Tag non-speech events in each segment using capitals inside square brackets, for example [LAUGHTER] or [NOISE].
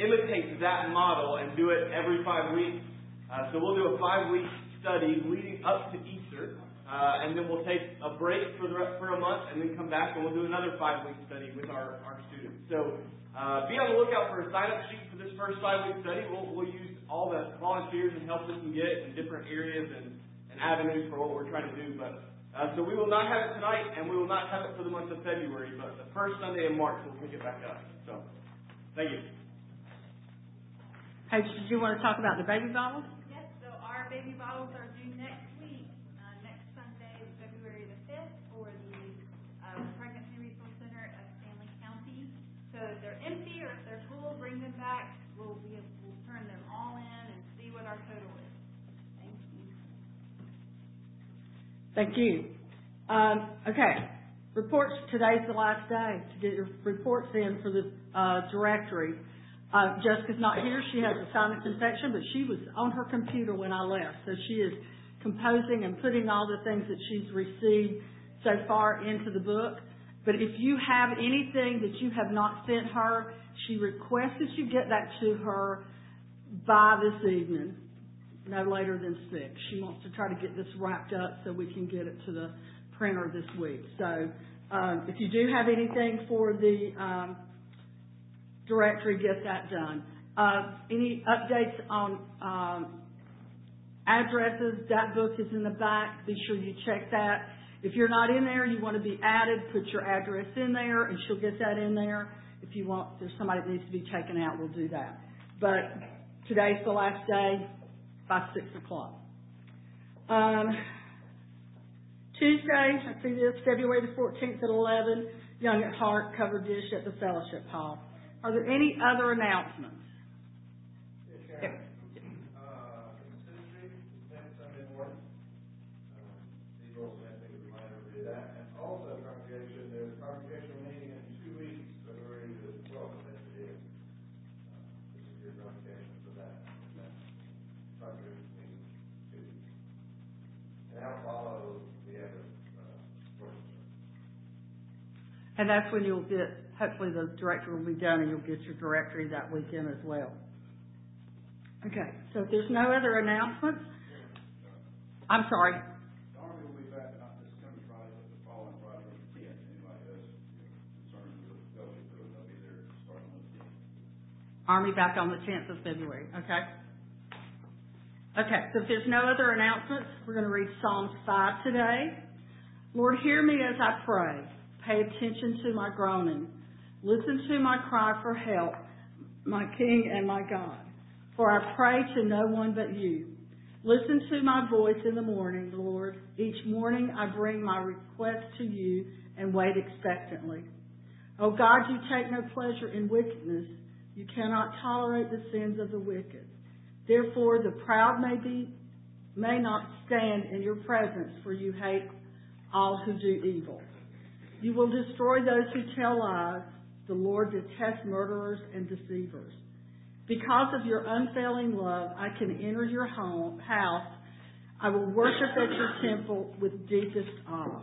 imitate that model and do it every five weeks. Uh, so we'll do a five-week study leading up to Easter, uh, and then we'll take a break for the for a month, and then come back and we'll do another five-week study with our, our students. So uh, be on the lookout for a sign-up sheet for this first five-week study. We'll, we'll use all the volunteers and help we can get in different areas and, and avenues for what we're trying to do. But uh, so we will not have it tonight, and we will not have it for the month of February. But the first Sunday in March, we'll pick it back up. So thank you. Hey, did you want to talk about the baby bottles? Yes, so our baby bottles are due next week, uh, next Sunday, February the fifth, for the, uh, Pregnancy Resource Center at Stanley County. So if they're empty or if they're full, bring them back, we'll be, we'll turn them all in and see what our total is. Thank you. Thank you. Um, okay, reports, today's the last day to get your reports in for the, uh, directory. Uh, Jessica's not here, she has a sinus infection, but she was on her computer when I left, so she is composing and putting all the things that she's received so far into the book. But if you have anything that you have not sent her, she requests that you get that to her by this evening, no later than six. She wants to try to get this wrapped up so we can get it to the printer this week. So, um, if you do have anything for the, um, directory, get that done. Uh, any updates on, um, addresses, that book is in the back, be sure you check that. If you're not in there, you want to be added, put your address in there, and she'll get that in there. If you want, if there's somebody that needs to be taken out, we'll do that. But today's the last day, by six o'clock. Um, Tuesday, I see this, February the fourteenth at eleven, Young at Heart cover dish at the Fellowship Hall. Are there any other announcements? Yeah, Sharon, uh, City next Sunday morning, um, Steve Wilson, I think, reminder to do that. And also congregation, there's a congregational meeting in two weeks, February the twelfth, I it is. Uh, This is your congregation for that, that congregation meeting, two weeks. And that'll follow the other, uh, worship. And that's when you'll get, hopefully the director will be done and you'll get your directory that weekend as well. Okay, so if there's no other announcements, I'm sorry, Army will be back not this coming Friday, but the following Friday. Anybody has concerns with the fellowship, they'll be there starting on the tenth. Army back on the tenth of February, okay? Okay, so if there's no other announcements, we're gonna read Psalms five today. Lord, hear me as I pray. Pay attention to my groaning. Listen to my cry for help, my King and my God. For I pray to no one but you. Listen to my voice in the morning, Lord. Each morning I bring my request to you and wait expectantly. O God, you take no pleasure in wickedness. You cannot tolerate the sins of the wicked. Therefore the proud may be, may not stand in your presence, for you hate all who do evil. You will destroy those who tell lies. The Lord detests murderers and deceivers. Because of your unfailing love, I can enter your home, house. I will worship at your temple with deepest awe.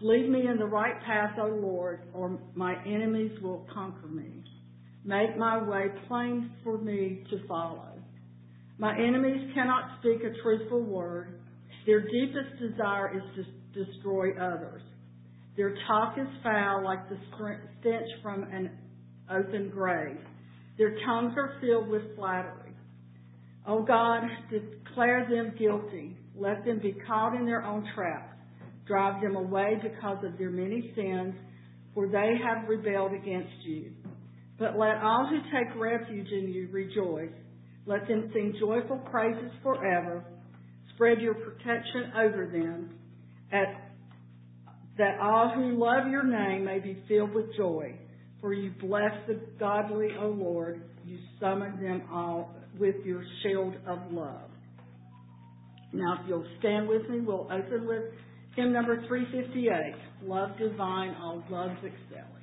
Lead me in the right path, O Lord, or my enemies will conquer me. Make my way plain for me to follow. My enemies cannot speak a truthful word. Their deepest desire is to destroy others. Their talk is foul like the stench from an open grave. Their tongues are filled with flattery. O oh God, declare them guilty. Let them be caught in their own traps. Drive them away because of their many sins, for they have rebelled against you. But let all who take refuge in you rejoice. Let them sing joyful praises forever. Spread your protection over them, at, that all who love your name may be filled with joy. For you bless the godly, O Lord. You summon them all with your shield of love. Now, if you'll stand with me, we'll open with hymn number 358, Love Divine, All Loves Excelling.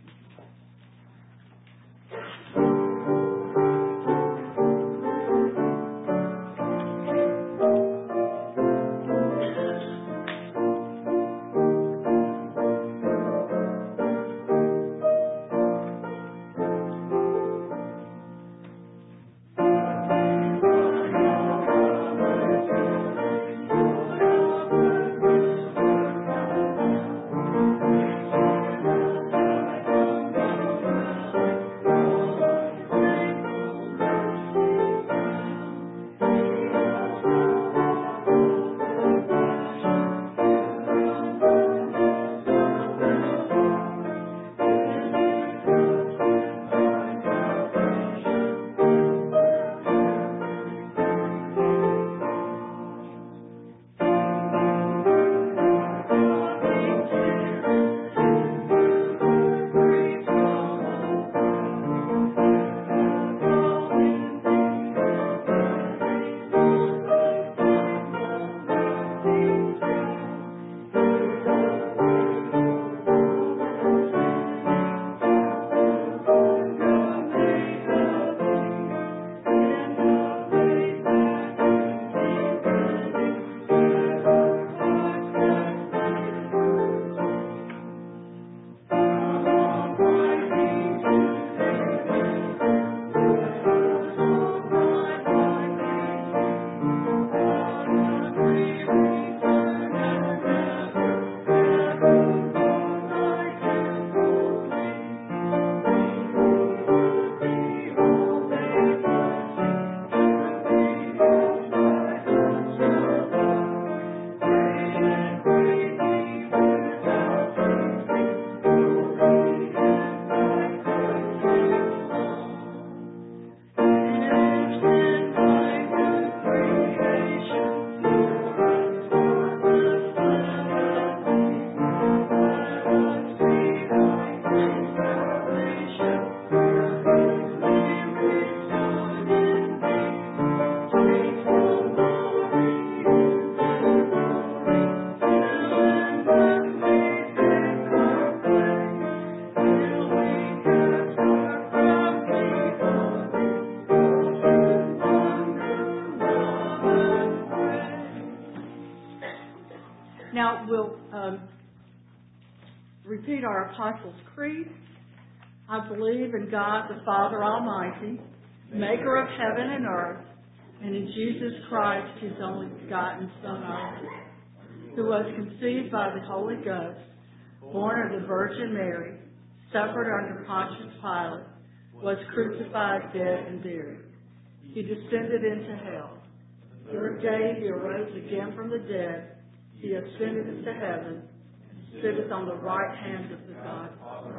Believe in God the Father Almighty, maker of heaven and earth, and in Jesus Christ, his only begotten Son, who was conceived by the Holy Ghost, born of the Virgin Mary, suffered under Pontius Pilate, was crucified, dead, and buried. He descended into hell. The third day he arose again from the dead. He ascended into heaven, and sitteth on the right hand of the God Father.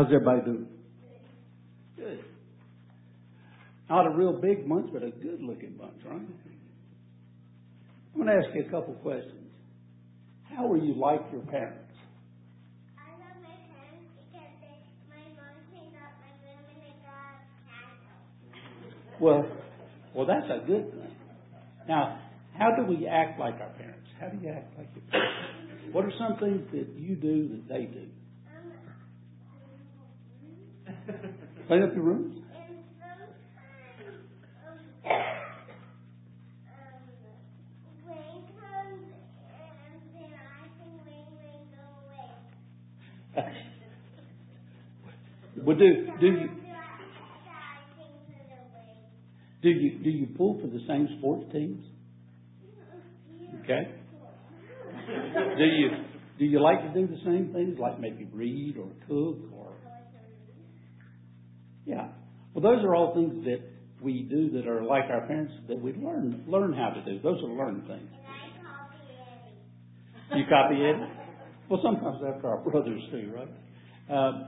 How's everybody doing? Good. Not a real big bunch, but a good looking bunch, right? I'm going to ask you a couple questions. How were you like your parents? I love my parents because they, my mom cleaned up my room and they got. Well, well, that's a good thing. Now, how do we act like our parents? How do you act like your parents? What are some things that you do that they do? Um, Clean up your rooms? and sometimes, um, um, rain comes and then I can rain, rain, go away. Well, do do you Dry things it away. do you do you pull for the same sports teams? Okay. Do you do you like to do the same things, like maybe read or cook or? Yeah. Well, those are all things that we do that are like our parents that we learn learn how to do. Those are learned things. And I copy Eddie. You copy it? Well, sometimes after our brothers too, right? Um,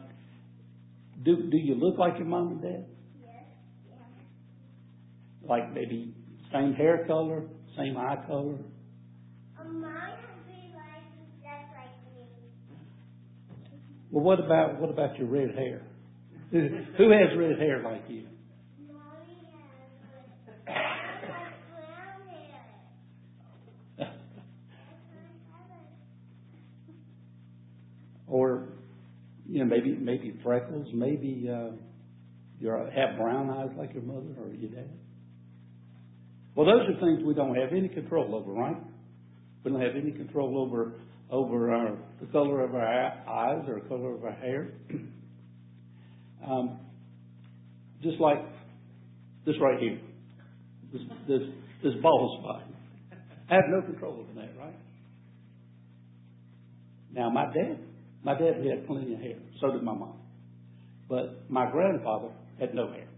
do do you look like your mom and dad? Yes, yeah. Like maybe same hair color, same eye color? Um, mine like me. Well, what about what about your red hair? Who has red hair like you? Or you know maybe maybe freckles, maybe uh, you have brown eyes like your mother or your dad. Well, those are things we don't have any control over, right? We don't have any control over over our, the color of our eyes or the color of our hair. [CLEARS THROAT] um, just like this right here, this this this bald spot. I have no control over that, right? Now, my dad, my dad had plenty of hair. So did my mom. But my grandfather had no hair.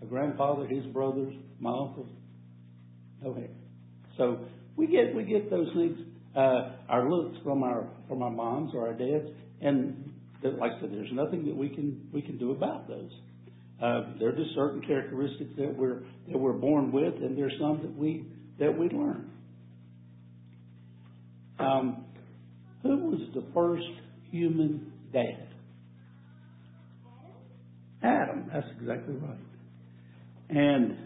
My grandfather, his brothers, my uncles, no hair. So we get we get those things, uh, our looks from our from our moms or our dads, and like I said, there's nothing that we can we can do about those. Uh, they're just certain characteristics that we're that we're born with, and there's some that we that we learn. Um, who was the first human dad? Adam. That's exactly right. And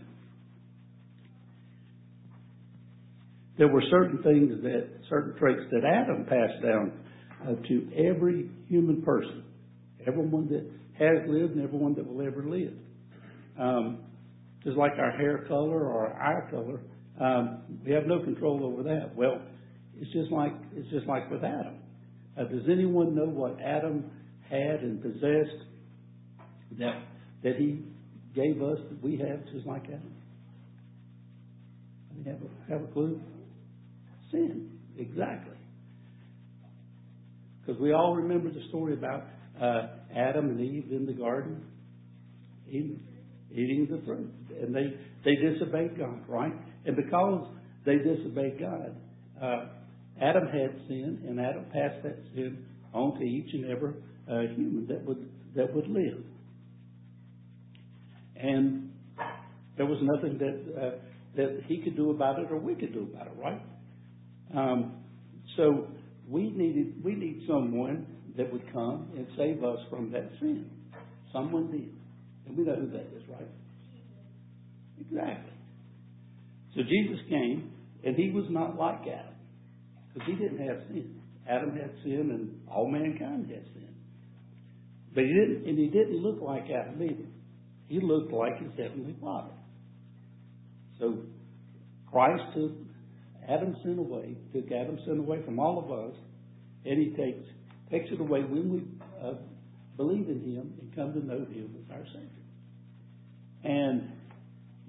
there were certain things that, certain traits that Adam passed down to every human person, everyone that has lived and everyone that will ever live. Um, just like our hair color or our eye color, um, we have no control over that. Well, it's just like it's just like with Adam. Uh, does anyone know what Adam had and possessed that that he gave us that we have just like Adam? Do have a, have a clue? Sin, exactly. Because we all remember the story about uh, Adam and Eve in the garden eating, eating the fruit, and they they disobeyed God, right? And because they disobeyed God, uh, Adam had sin, and Adam passed that sin on to each and every uh, human that would that would live. And there was nothing that uh, that he could do about it or we could do about it, right? Um, so we needed we need someone that would come and save us from that sin. Someone did, and we know who that is, right? Exactly. So Jesus came, and he was not like Adam because he didn't have sin. Adam had sin, and all mankind had sin. But he didn't, and he didn't look like Adam either. He looked like his heavenly Father. So Christ took Adam's sin away, took Adam's sin away from all of us, and he takes takes it away when we uh, believe in him and come to know him as our Savior. And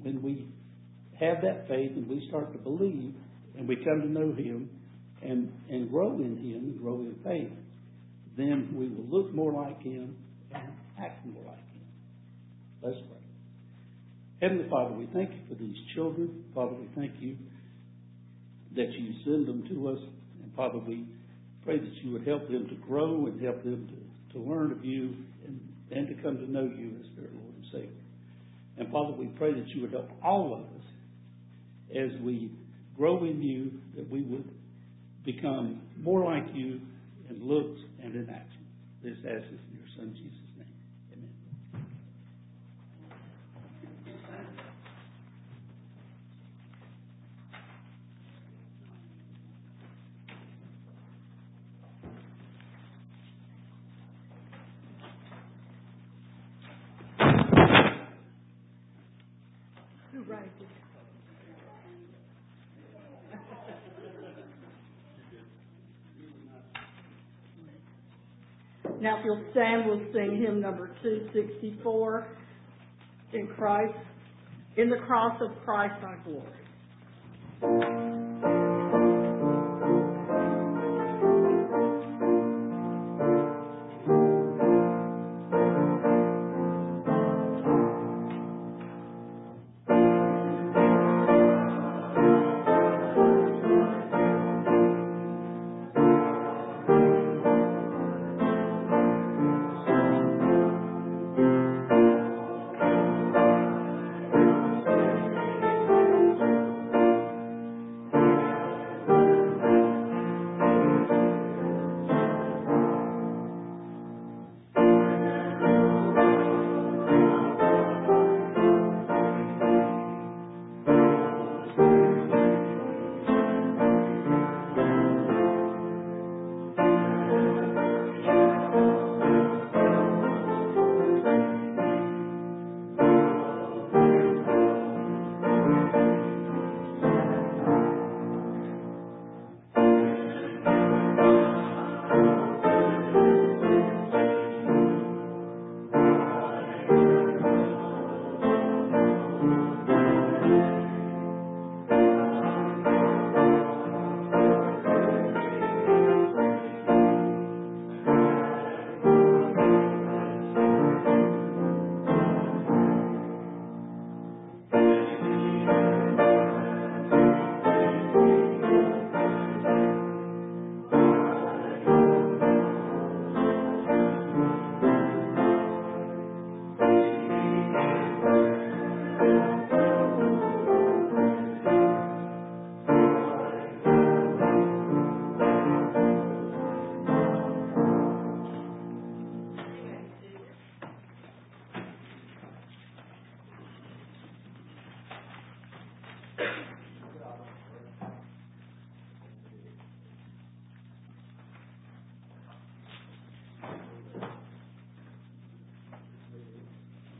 when we have that faith and we start to believe and we come to know him and, and grow in him and grow in faith, then we will look more like him and act more like him. Let's pray. Heavenly Father, we thank you for these children. Father, we thank you that you send them to us. And we pray that you would help them to grow and help them to, to learn of you and, and to come to know you as their Lord and Savior. And Father, we pray that you would help all of us as we grow in you, that we would become more like you in looks and in action. This asks in your Son Jesus' name. Amen. Who writes it? Now, if you'll stand, we'll sing hymn number two sixty-four, in Christ, in the cross of Christ our glory.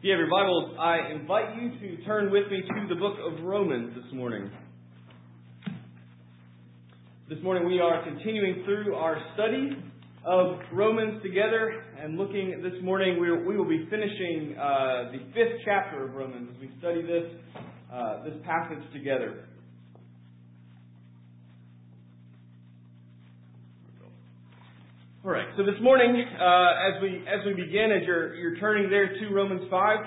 You have your Bibles, I invite you to turn with me to the book of Romans this morning. This morning we are continuing through our study of Romans together and looking this morning we, we will be finishing uh, the fifth chapter of Romans as we study this uh, this passage together. All right. So this morning, uh, as we as we begin, as you're you're turning there to Romans five,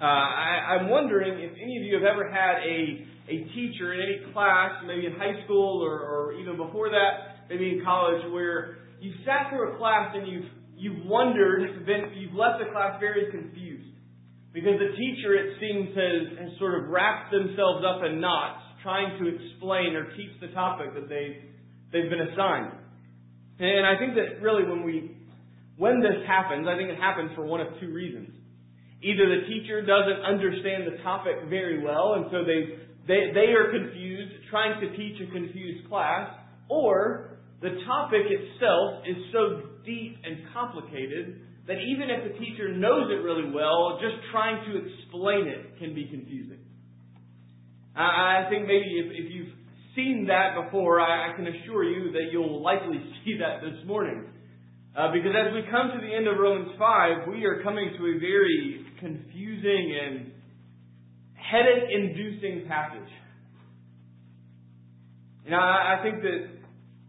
uh, I, I'm wondering if any of you have ever had a a teacher in any class, maybe in high school or, or even before that, maybe in college, where you sat through a class and you've you've wondered, been, you've left the class very confused because the teacher, it seems, has, has sort of wrapped themselves up in knots trying to explain or teach the topic that they they've been assigned. And I think that really when we, when this happens, I think it happens for one of two reasons. Either the teacher doesn't understand the topic very well, and so they, they, they are confused, trying to teach a confused class, or the topic itself is so deep and complicated that even if the teacher knows it really well, just trying to explain it can be confusing. I think maybe if, if you've seen that before, I, I can assure you that you'll likely [LAUGHS] see that this morning. Uh, because as we come to the end of Romans 5, we are coming to a very confusing and headache inducing passage. And I, I think that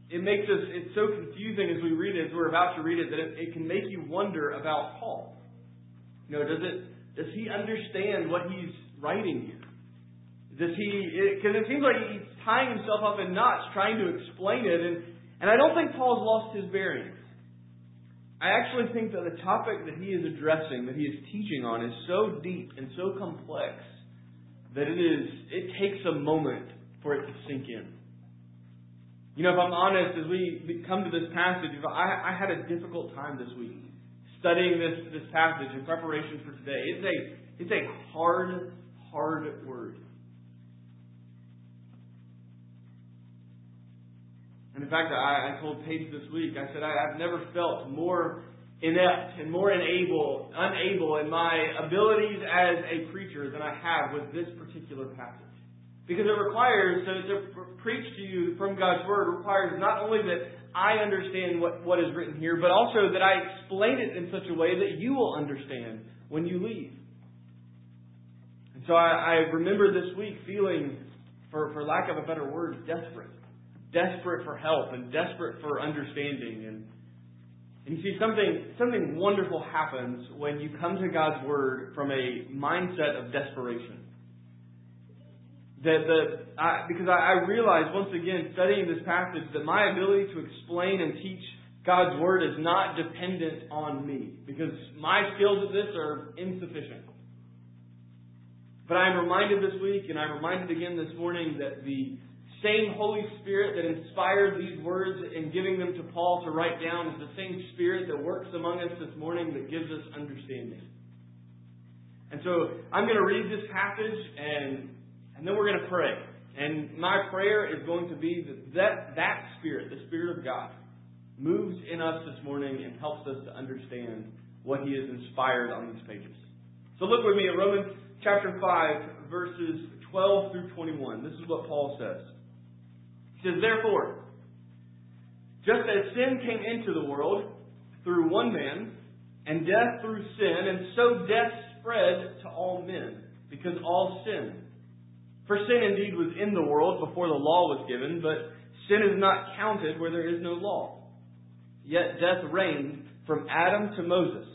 it makes us, it's so confusing as we read it, as we're about to read it, that it, it can make you wonder about Paul. You know, does it, does he understand what he's writing here? Does he, because it, it seems like he's tying himself up in knots trying to explain it, and, and I don't think Paul's lost his bearings. I actually think that the topic that he is addressing, that he is teaching on, is so deep and so complex that it is it takes a moment for it to sink in. You know, if I'm honest, as we come to this passage, I, I had a difficult time this week studying this this passage in preparation for today. It's a it's a hard, hard word. And in fact, I, I told Paige this week, I said, I, I've never felt more inept and more unable, unable in my abilities as a preacher than I have with this particular passage. Because it requires, to, to preach to you from God's Word requires not only that I understand what, what is written here, but also that I explain it in such a way that you will understand when you leave. And so I, I remember this week feeling, for, for lack of a better word, desperate desperate for help and desperate for understanding. And, and you see, something, something wonderful happens when you come to God's Word from a mindset of desperation. That the, I, because I, I realize once again, studying this passage, that my ability to explain and teach God's Word is not dependent on me. Because my skills at this are insufficient. But I'm reminded this week, and I'm reminded again this morning, that the same Holy Spirit that inspired these words in giving them to Paul to write down is the same Spirit that works among us this morning that gives us understanding. And so I'm going to read this passage and, and then we're going to pray. And my prayer is going to be that, that that Spirit, the Spirit of God, moves in us this morning and helps us to understand what He has inspired on these pages. So look with me at Romans chapter 5, verses 12 through 21. This is what Paul says. Says, Therefore, just as sin came into the world through one man, and death through sin, and so death spread to all men, because all sinned. For sin indeed was in the world before the law was given, but sin is not counted where there is no law. Yet death reigned from Adam to Moses,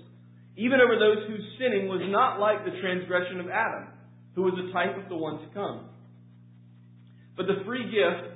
even over those whose sinning was not like the transgression of Adam, who was a type of the one to come. But the free gift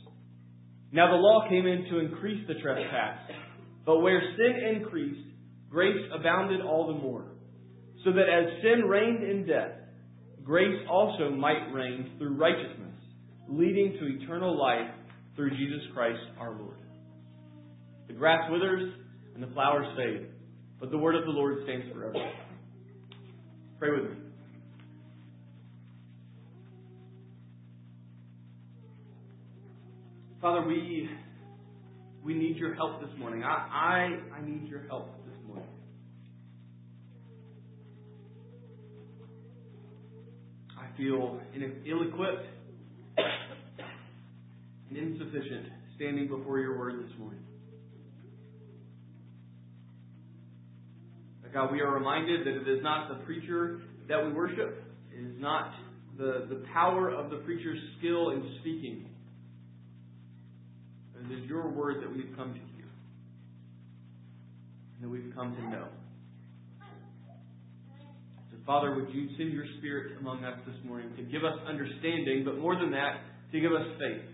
Now the law came in to increase the trespass, but where sin increased, grace abounded all the more, so that as sin reigned in death, grace also might reign through righteousness, leading to eternal life through Jesus Christ our Lord. The grass withers and the flowers fade, but the word of the Lord stands forever. Pray with me. Father, we we need your help this morning. I I, I need your help this morning. I feel ill-equipped and insufficient standing before your word this morning. God, we are reminded that it is not the preacher that we worship. It is not the, the power of the preacher's skill in speaking. It is your word that we've come to hear. And that we've come to know. So, Father, would you send your Spirit among us this morning to give us understanding, but more than that, to give us faith.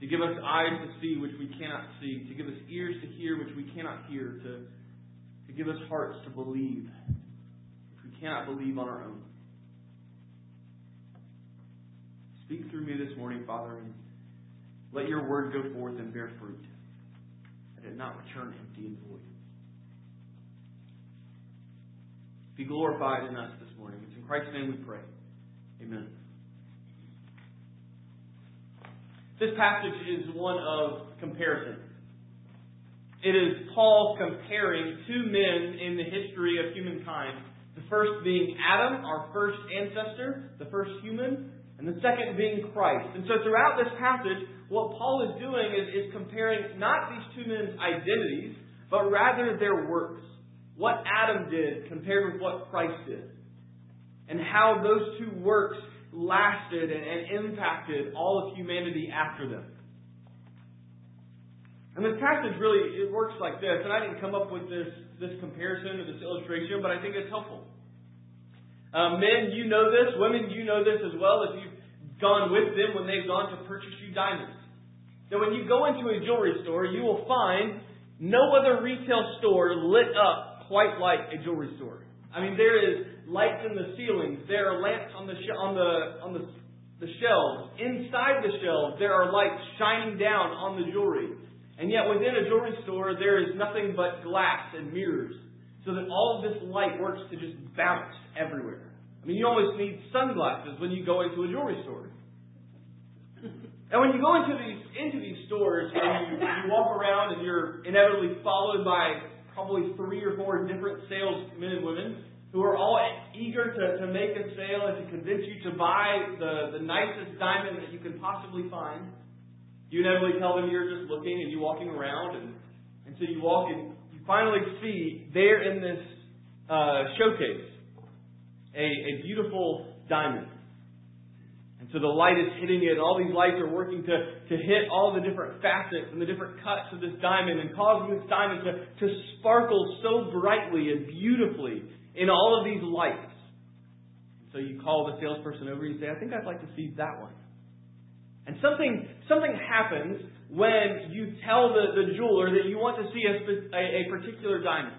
To give us eyes to see which we cannot see, to give us ears to hear which we cannot hear, to to give us hearts to believe which we cannot believe on our own. Speak through me this morning, Father, and let your word go forth and bear fruit, that it not return empty and void. Be glorified in us this morning. It's in Christ's name we pray. Amen. This passage is one of comparison. It is Paul comparing two men in the history of humankind. The first being Adam, our first ancestor, the first human, and the second being Christ. And so throughout this passage, what Paul is doing is, is comparing not these two men's identities, but rather their works. What Adam did compared with what Christ did. And how those two works lasted and, and impacted all of humanity after them. And this passage really it works like this, and I didn't come up with this this comparison or this illustration, but I think it's helpful. Um, men, you know this. Women, you know this as well if you've gone with them when they've gone to purchase you diamonds. Now, when you go into a jewelry store, you will find no other retail store lit up quite like a jewelry store. I mean, there is lights in the ceilings. There are lamps on the sh- on the on the the shelves. Inside the shelves, there are lights shining down on the jewelry. And yet within a jewelry store, there is nothing but glass and mirrors. So that all of this light works to just bounce everywhere. I mean, you almost need sunglasses when you go into a jewelry store. And when you go into these into these stores and you, you walk around and you're inevitably followed by probably three or four different salesmen and women who are all eager to, to make a sale and to convince you to buy the, the nicest diamond that you can possibly find. You inevitably tell them you're just looking and you're walking around, and, and so you walk and you finally see there in this uh, showcase a, a beautiful diamond. And so the light is hitting it, and all these lights are working to, to hit all the different facets and the different cuts of this diamond and causing this diamond to, to sparkle so brightly and beautifully in all of these lights. So you call the salesperson over and you say, I think I'd like to see that one. And something, something happens when you tell the, the jeweler that you want to see a, a, a particular diamond.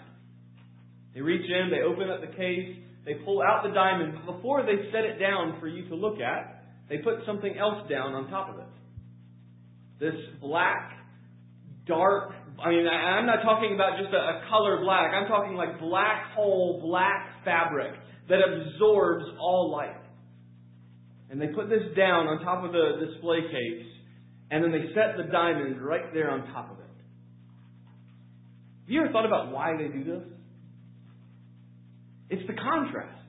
They reach in, they open up the case, they pull out the diamond. But before they set it down for you to look at, they put something else down on top of it. This black, dark, I mean, I'm not talking about just a, a color black. I'm talking like black hole, black fabric that absorbs all light. And they put this down on top of the display case, and then they set the diamond right there on top of it. Have you ever thought about why they do this? It's the contrast.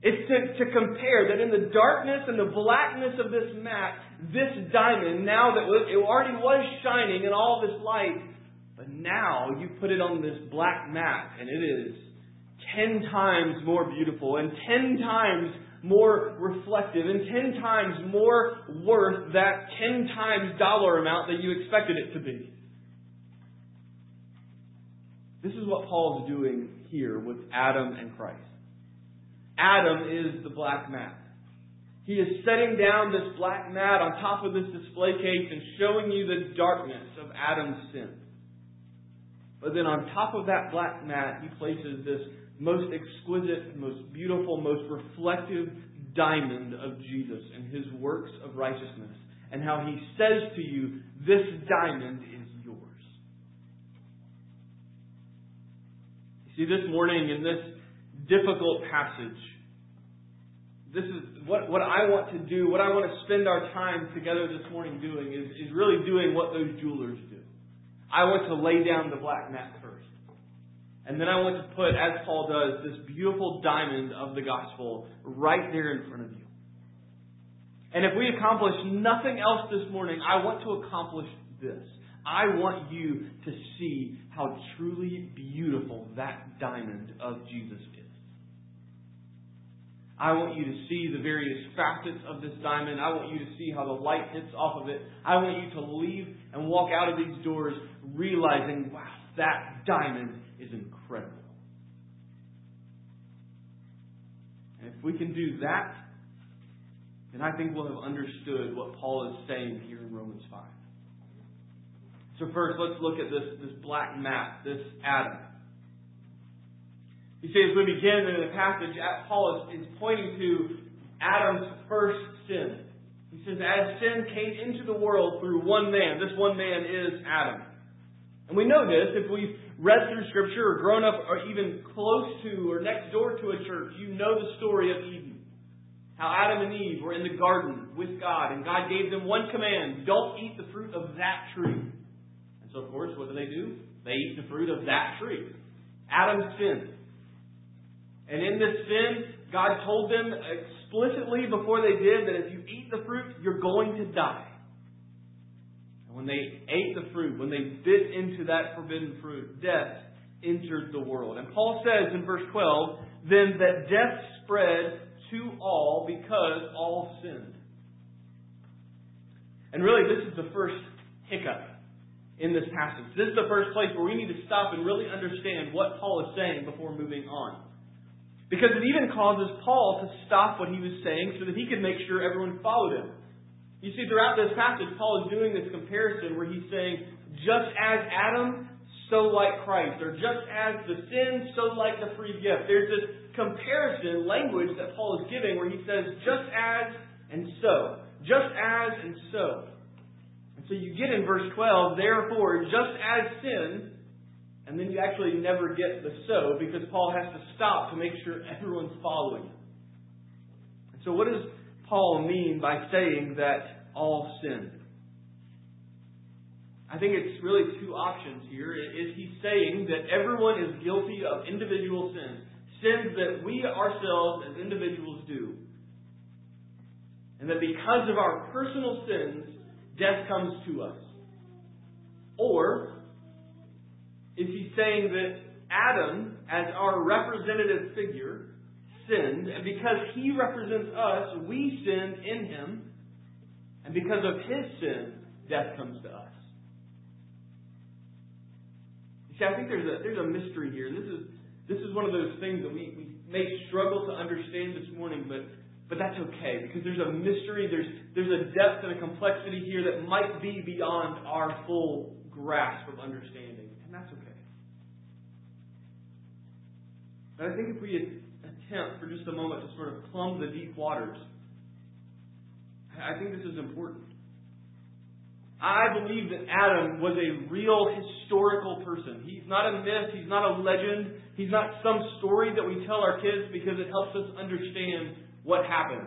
It's to, to compare that in the darkness and the blackness of this mat, this diamond, now that it already was shining in all this light, but now you put it on this black mat and it is ten times more beautiful and ten times more reflective and ten times more worth that ten times dollar amount that you expected it to be. This is what Paul is doing here with Adam and Christ. Adam is the black mat. He is setting down this black mat on top of this display case and showing you the darkness of Adam's sin. But then on top of that black mat, he places this most exquisite, most beautiful, most reflective diamond of Jesus and his works of righteousness. And how he says to you, this diamond is see, this morning in this difficult passage, this is what, what I want to do, what I want to spend our time together this morning doing is, is really doing what those jewelers do. I want to lay down the black mat first. And then I want to put, as Paul does, this beautiful diamond of the gospel right there in front of you. And if we accomplish nothing else this morning, I want to accomplish this. I want you to see how truly beautiful that diamond of Jesus is. I want you to see the various facets of this diamond. I want you to see how the light hits off of it. I want you to leave and walk out of these doors realizing, wow, that diamond is incredible. And if we can do that, then I think we'll have understood what Paul is saying here in Romans 5. So first, let's look at this, this black map, this Adam. You see, as we begin in the passage, Paul is, is pointing to Adam's first sin. He says, as sin came into the world through one man, this one man is Adam. And we know this if we've read through Scripture or grown up or even close to or next door to a church, you know the story of Eden. How Adam and Eve were in the garden with God, and God gave them one command don't eat the fruit of that tree. Do they eat the fruit of that tree. Adam sinned. And in this sin, God told them explicitly before they did that if you eat the fruit, you're going to die. And when they ate the fruit, when they bit into that forbidden fruit, death entered the world. And Paul says in verse 12, then that death spread to all because all sinned. And really, this is the first hiccup in this passage. This is the first place where we need to stop and really understand what Paul is saying before moving on. Because it even causes Paul to stop what he was saying so that he could make sure everyone followed him. You see, throughout this passage, Paul is doing this comparison where he's saying, just as Adam, so like Christ. Or just as the sin, so like the free gift. There's this comparison language that Paul is giving where he says, just as and so. Just as and so. So you get in verse 12, therefore, just as sin, and then you actually never get the so because Paul has to stop to make sure everyone's following. So, what does Paul mean by saying that all sin? I think it's really two options here. Is he saying that everyone is guilty of individual sins, sins that we ourselves as individuals do, and that because of our personal sins, death comes to us? Or is he saying that Adam, as our representative figure, sinned, and because he represents us, we sinned in him, and because of his sin, death comes to us. You see, I think there's a there's a mystery here. This is this is one of those things that we, we may struggle to understand this morning, but but that's okay because there's a mystery, there's there's a depth and a complexity here that might be beyond our full grasp of understanding, and that's okay. But I think if we attempt for just a moment to sort of plumb the deep waters, I think this is important. I believe that Adam was a real historical person. He's not a myth, he's not a legend, he's not some story that we tell our kids because it helps us understand what happened.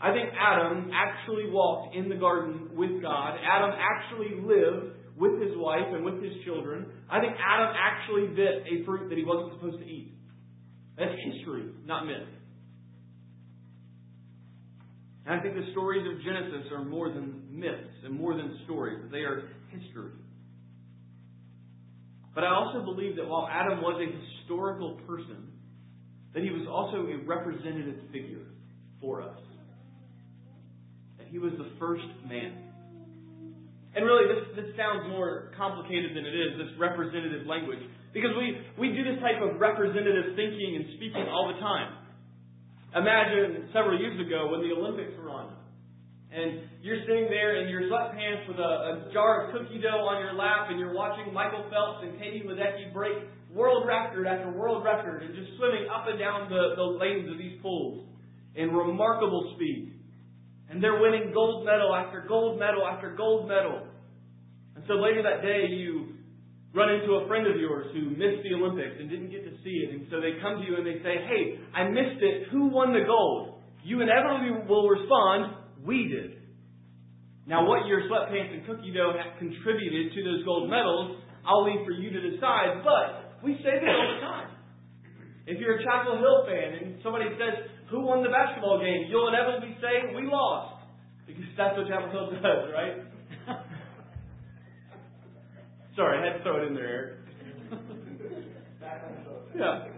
I think Adam actually walked in the garden with God. Adam actually lived with his wife and with his children. I think Adam actually bit a fruit that he wasn't supposed to eat. That's history, not myth. And I think the stories of Genesis are more than myths and more than stories. They are history. But I also believe that while Adam was a historical person, that he was also a representative figure for us. That he was the first man. And really, this, this sounds more complicated than it is, this representative language. Because we, we do this type of representative thinking and speaking all the time. Imagine several years ago when the Olympics were on. And you're sitting there in your sweatpants with a, a jar of cookie dough on your lap, and you're watching Michael Phelps and Katie Ledecky break world record after world record and just swimming up and down the, the lanes of these pools in remarkable speed. And they're winning gold medal after gold medal after gold medal. And so later that day, you run into a friend of yours who missed the Olympics and didn't get to see it. And so they come to you and they say, Hey, I missed it. Who won the gold? You inevitably will respond, We did. Now, what your sweatpants and cookie dough have contributed to those gold medals, I'll leave for you to decide. But we say this all the time. If you're a Chapel Hill fan and somebody says, Who won the basketball game? You'll inevitably say, We lost. Because that's what Chapel Hill [LAUGHS] does, right? [LAUGHS] Sorry, I had to throw it in there, [LAUGHS] Yeah.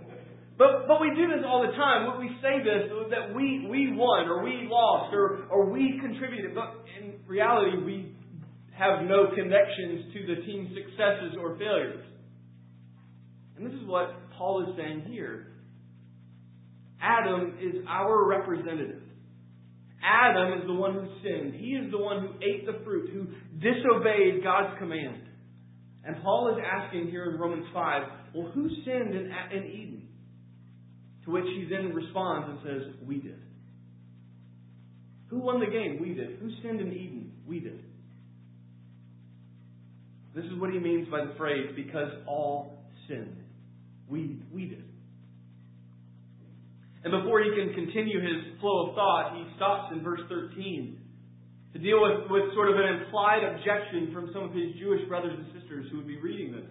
But but we do this all the time. We say this that we we won or we lost or or we contributed. But in reality, we have no connections to the team's successes or failures. And this is what Paul is saying here. Adam is our representative. Adam is the one who sinned. He is the one who ate the fruit, who disobeyed God's command. And Paul is asking here in Romans 5, well, who sinned in, in Eden? To which he then responds and says, We did. Who won the game? We did. Who sinned in Eden? We did. This is what he means by the phrase, because all sinned. We, we did. And before he can continue his flow of thought, he stops in verse 13 to deal with, with sort of an implied objection from some of his Jewish brothers and sisters who would be reading this.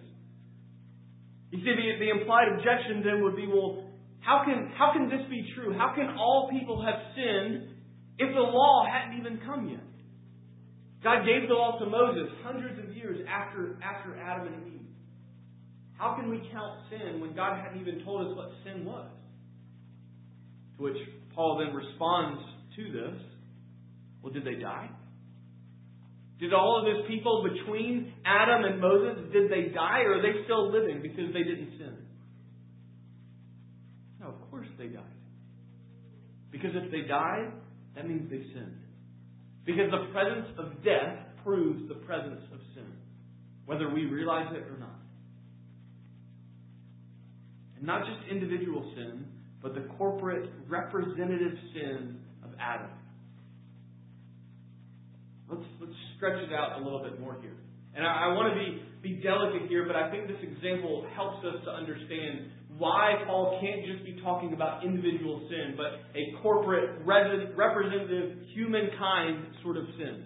You see, the, the implied objection then would be, well, how can, how can this be true? How can all people have sinned if the law hadn't even come yet? God gave the law to Moses hundreds of years after, after Adam and Eve. How can we count sin when God hadn't even told us what sin was? Which Paul then responds to this well, did they die? Did all of those people between Adam and Moses, did they die or are they still living because they didn't sin? No, of course they died. Because if they died, that means they sinned. Because the presence of death proves the presence of sin, whether we realize it or not. And not just individual sin, but the corporate representative sin of Adam. Let's, let's stretch it out a little bit more here. And I, I want to be, be delicate here, but I think this example helps us to understand why Paul can't just be talking about individual sin, but a corporate, representative, humankind sort of sin.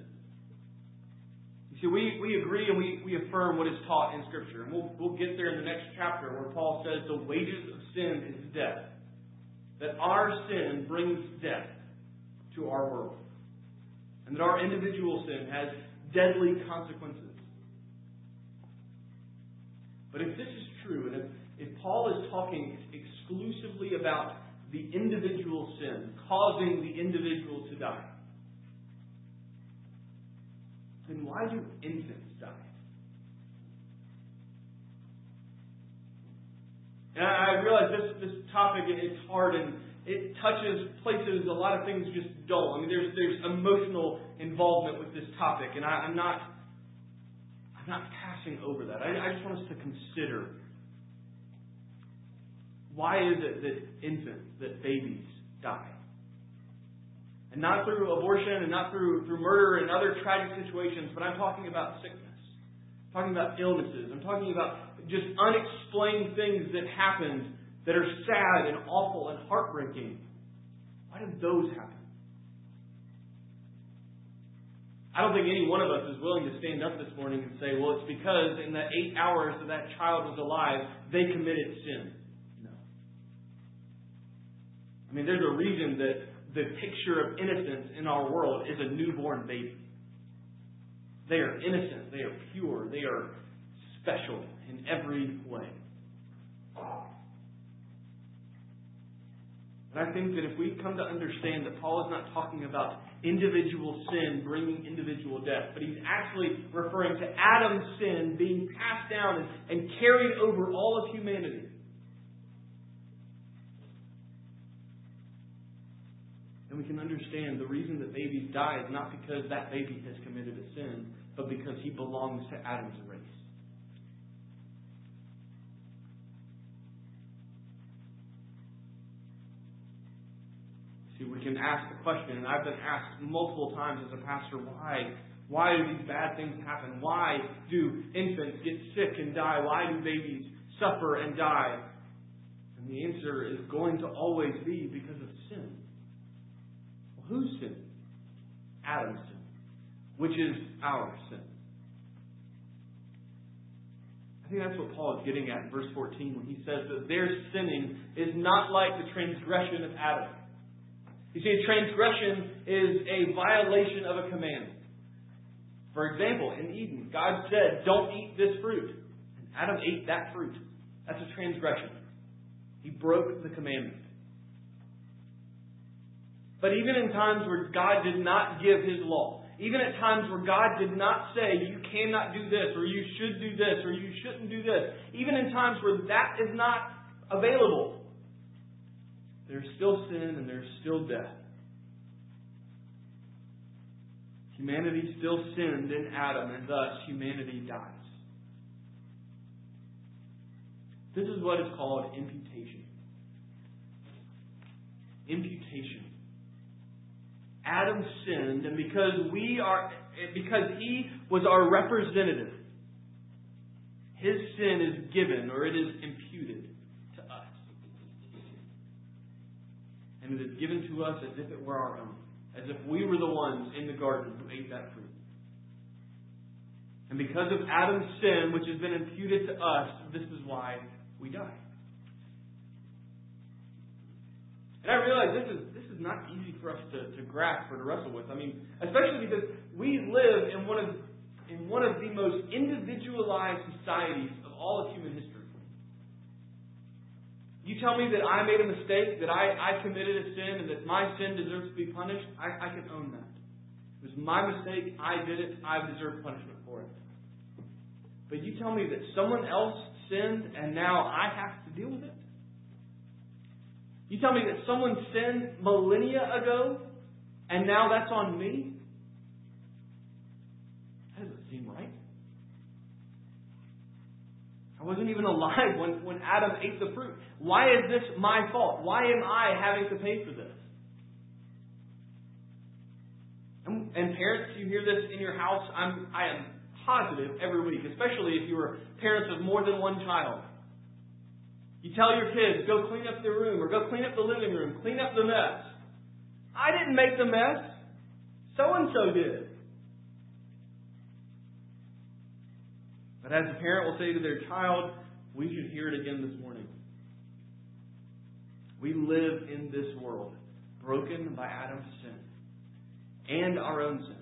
You see, we, we agree and we, we affirm what is taught in Scripture. And we'll, we'll get there in the next chapter where Paul says the wages of sin is death. That our sin brings death to our world and that our individual sin has deadly consequences. But if this is true, and if, if Paul is talking exclusively about the individual sin causing the individual to die, then why do infants And I realize this, this topic is hard and it touches places a lot of things just dull. I mean, there's there's emotional involvement with this topic, and I, I'm not I'm not passing over that. I, I just want us to consider why is it that infants, that babies die, and not through abortion and not through through murder and other tragic situations, but I'm talking about sickness. I'm talking about illnesses. I'm talking about just unexplained things that happened that are sad and awful and heartbreaking. Why did those happen? I don't think any one of us is willing to stand up this morning and say, well, it's because in the eight hours that that child was alive, they committed sin. No. I mean, there's a reason that the picture of innocence in our world is a newborn baby. They are innocent, they are pure, they are special in every way. And I think that if we come to understand that Paul is not talking about individual sin bringing individual death, but he's actually referring to Adam's sin being passed down and, and carried over all of humanity. And we can understand the reason that babies die is not because that baby has committed a sin, but because he belongs to Adam's race. We can ask the question, and I've been asked multiple times as a pastor, why? Why do these bad things happen? Why do infants get sick and die? Why do babies suffer and die? And the answer is going to always be because of sin. Well, whose sin? Adam's sin, which is our sin. I think that's what Paul is getting at in verse 14 when he says that their sinning is not like the transgression of Adam. You see, a transgression is a violation of a command. For example, in Eden, God said, Don't eat this fruit. And Adam ate that fruit. That's a transgression. He broke the commandment. But even in times where God did not give His law, even at times where God did not say, you cannot do this, or you should do this, or you shouldn't do this, even in times where that is not available, there's still sin and there's still death. Humanity still sinned in Adam, and thus humanity dies. This is what is called imputation. Imputation. Adam sinned, and because we are, because he was our representative, his sin is given or it is imputed And it is given to us as if it were our own, as if we were the ones in the garden who ate that fruit. And because of Adam's sin, which has been imputed to us, this is why we die. And I realize this is this is not easy for us to, to grasp or to wrestle with. I mean, especially because we live in one of in one of the most individualized societies of all of human history. You tell me that I made a mistake, that I, I committed a sin, and that my sin deserves to be punished, I, I can own that. It was my mistake, I did it, I deserve punishment for it. But you tell me that someone else sinned and now I have to deal with it? You tell me that someone sinned millennia ago and now that's on me? I wasn't even alive when, when Adam ate the fruit. Why is this my fault? Why am I having to pay for this? And, and parents, you hear this in your house, I'm, I am positive every week, especially if you are parents of more than one child. You tell your kids, go clean up their room or go clean up the living room, clean up the mess. I didn't make the mess. So and so did. But as a parent will say to their child, we should hear it again this morning. We live in this world broken by Adam's sin and our own sin.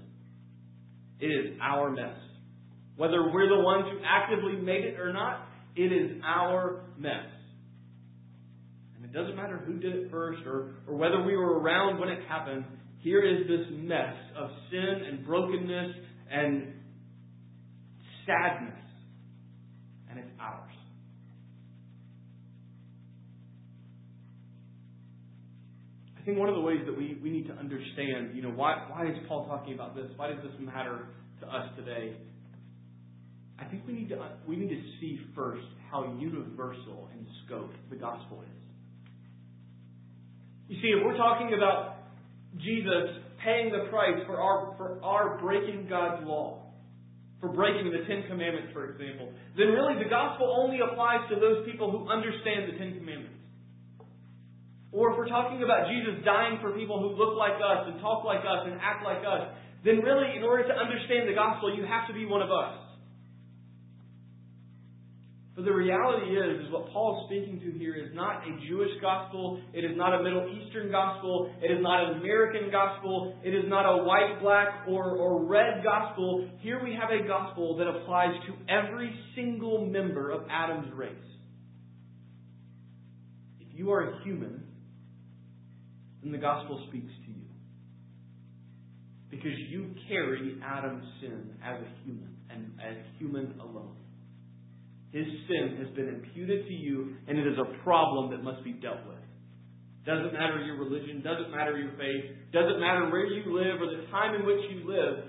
It is our mess. Whether we're the ones who actively made it or not, it is our mess. And it doesn't matter who did it first or, or whether we were around when it happened. Here is this mess of sin and brokenness and sadness. And it's ours. I think one of the ways that we, we need to understand, you know, why, why is Paul talking about this? Why does this matter to us today? I think we need to we need to see first how universal in scope the gospel is. You see, if we're talking about Jesus paying the price for our for our breaking God's law, for breaking the Ten Commandments, for example, then really the gospel only applies to those people who understand the Ten Commandments. Or if we're talking about Jesus dying for people who look like us and talk like us and act like us, then really, in order to understand the gospel, you have to be one of us. But the reality is, is what Paul is speaking to here is not a Jewish gospel. It is not a Middle Eastern gospel. It is not an American gospel. It is not a white, black, or, or red gospel. Here we have a gospel that applies to every single member of Adam's race. If you are a human, then the gospel speaks to you. Because you carry Adam's sin as a human, and as human alone. His sin has been imputed to you, and it is a problem that must be dealt with. Doesn't matter your religion, doesn't matter your faith, doesn't matter where you live or the time in which you live,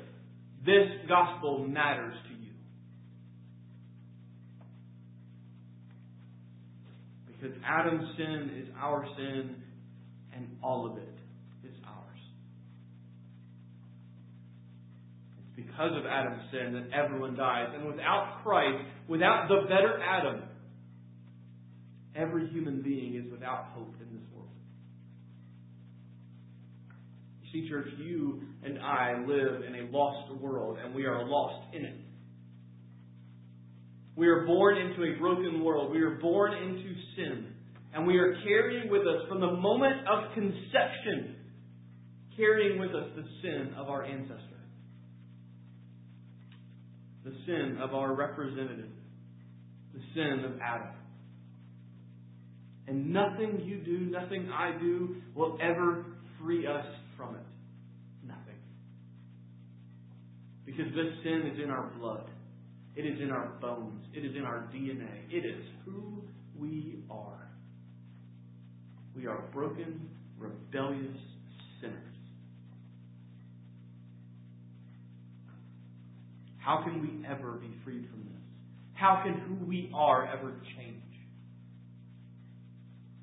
this gospel matters to you. Because Adam's sin is our sin, and all of it because of Adam's sin that everyone dies. And without Christ, without the better Adam, every human being is without hope in this world. You see, church, you and I live in a lost world, and we are lost in it. We are born into a broken world. We are born into sin. And we are carrying with us, from the moment of conception, carrying with us the sin of our ancestor, the sin of our representative, the sin of Adam. And nothing you do, nothing I do, will ever free us from it. Nothing. Because this sin is in our blood. It is in our bones. It is in our DNA. It is who we are. We are broken, rebellious How can we ever be freed from this? How can who we are ever change?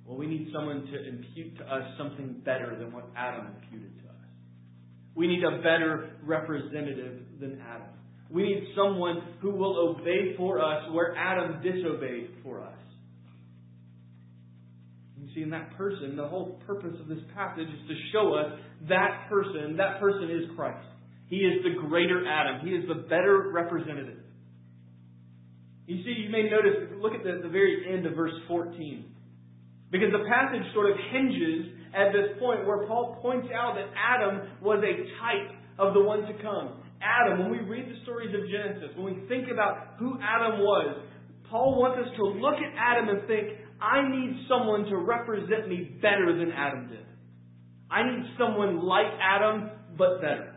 Well, we need someone to impute to us something better than what Adam imputed to us. We need a better representative than Adam. We need someone who will obey for us where Adam disobeyed for us. You see, in that person, the whole purpose of this passage is to show us that person, that person is Christ. He is the greater Adam. He is the better representative. You see, you may notice, look at the, the very end of verse 14. Because the passage sort of hinges at this point where Paul points out that Adam was a type of the one to come. Adam, when we read the stories of Genesis, when we think about who Adam was, Paul wants us to look at Adam and think, I need someone to represent me better than Adam did. I need someone like Adam, but better.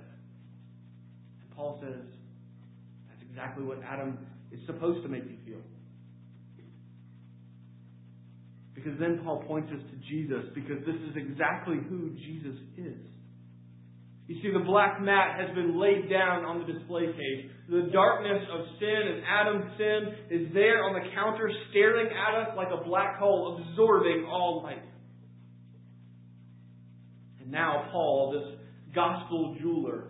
Paul says, that's exactly what Adam is supposed to make you feel. Because then Paul points us to Jesus, because this is exactly who Jesus is. You see, the black mat has been laid down on the display case. The darkness of sin and Adam's sin is there on the counter, staring at us like a black hole, absorbing all light. And now, Paul, this gospel jeweler,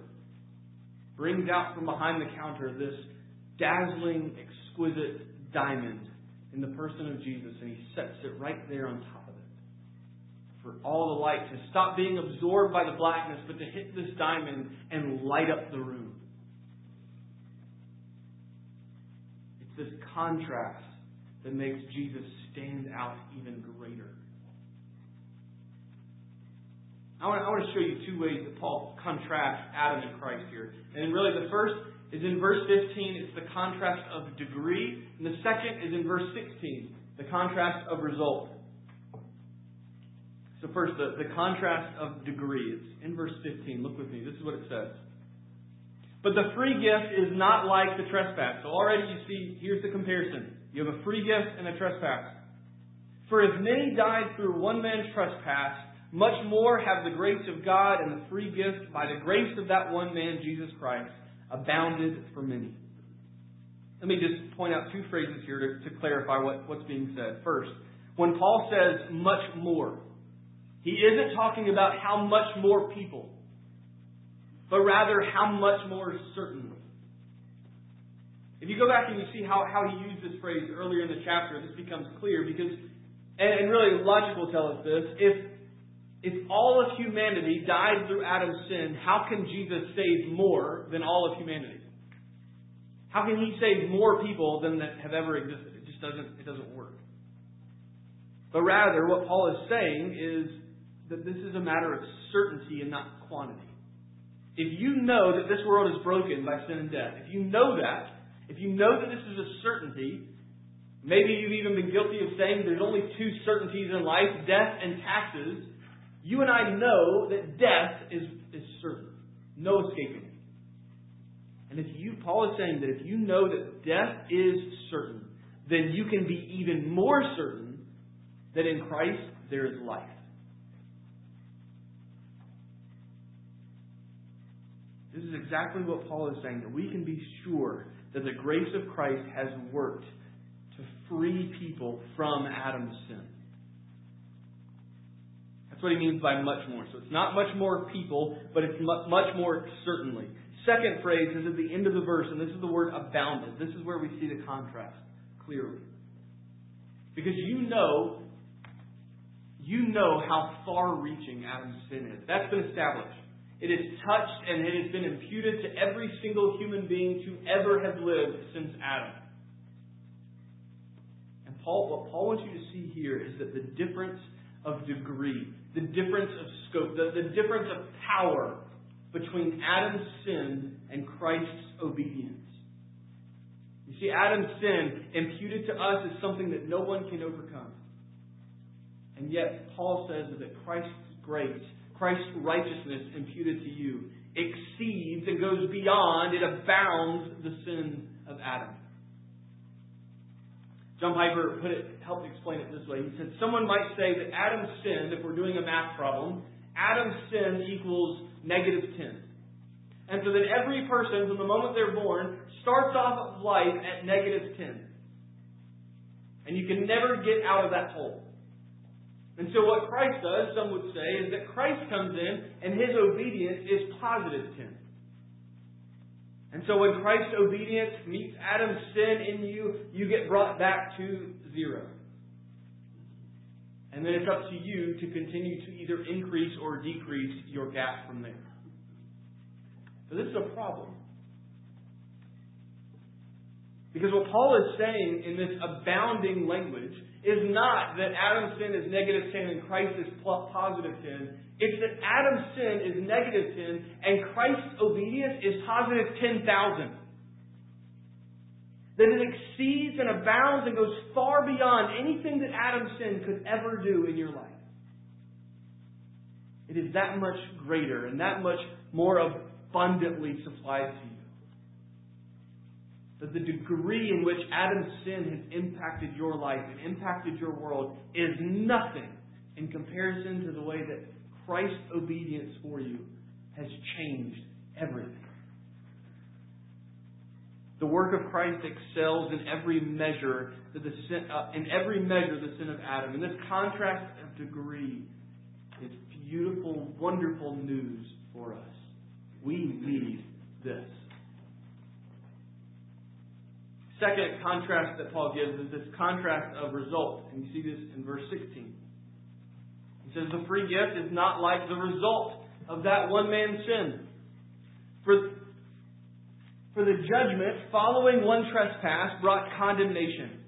brings out from behind the counter this dazzling, exquisite diamond in the person of Jesus, and he sets it right there on top of it. For all the light to stop being absorbed by the blackness, but to hit this diamond and light up the room. It's this contrast that makes Jesus stand out even greater. I want, I want to show you two ways that Paul contrasts Adam and Christ here. And really, the first is in verse 15, it's the contrast of degree. And the second is in verse 16, the contrast of result. So, first, the, the contrast of degree. It's in verse 15. Look with me. This is what it says. But the free gift is not like the trespass. So, already you see, here's the comparison. You have a free gift and a trespass. For if many died through one man's trespass, much more have the grace of God and the free gift by the grace of that one man, Jesus Christ abounded for many. Let me just point out two phrases here to, to clarify what, what's being said. First, when Paul says much more, he isn't talking about how much more people, but rather how much more certainly. If you go back and you see how, how he used this phrase earlier in the chapter, this becomes clear because, and, and really logic will tell us this, if if all of humanity died through Adam's sin, how can Jesus save more than all of humanity? How can he save more people than that have ever existed? It just doesn't it doesn't work. But rather what Paul is saying is that this is a matter of certainty and not quantity. If you know that this world is broken by sin and death, if you know that, if you know that this is a certainty, maybe you've even been guilty of saying there's only two certainties in life, death and taxes, You and I know that death is, is certain. No escaping it. And if you, Paul is saying that if you know that death is certain, then you can be even more certain that in Christ there is life. This is exactly what Paul is saying, that we can be sure that the grace of Christ has worked to free people from Adam's sin. What he means by much more. So it's not much more people, but it's much more certainly. Second phrase is at the end of the verse, and this is the word abounded. This is where we see the contrast clearly. Because you know, you know how far reaching Adam's sin is. That's been established. It is touched and it has been imputed to every single human being to ever have lived since Adam. And Paul, what Paul wants you to see here is that the difference of degree, the difference of scope, the, the difference of power between Adam's sin and Christ's obedience. You see, Adam's sin imputed to us is something that no one can overcome. And yet, Paul says that Christ's grace, Christ's righteousness imputed to you, exceeds and goes beyond, it abounds the sin of Adam. John Piper put it, helped explain it this way. He said, Someone might say that Adam's sin, if we're doing a math problem, Adam's sin equals negative 10. And so that every person, from the moment they're born, starts off life at negative 10. And you can never get out of that hole. And so what Christ does, some would say, is that Christ comes in and his obedience is positive 10. And so when Christ's obedience meets Adam's sin in you, you get brought back to zero. And then it's up to you to continue to either increase or decrease your gap from there. So this is a problem. Because what Paul is saying in this abounding language is not that Adam's sin is negative 10 and Christ is positive 10. It's that Adam's sin is negative 10 and Christ's obedience is positive 10,000. That it exceeds and abounds and goes far beyond anything that Adam's sin could ever do in your life. It is that much greater and that much more abundantly supplied to you that the degree in which Adam's sin has impacted your life and impacted your world is nothing in comparison to the way that Christ's obedience for you has changed everything. The work of Christ excels in every measure the sin, uh, in every measure the sin of Adam. And this contrast of degree is beautiful, wonderful news for us. We need this. Second contrast that Paul gives is this contrast of result. And you see this in verse 16. Says, The free gift is not like the result of that one man's sin. For, for the judgment following one trespass brought condemnation,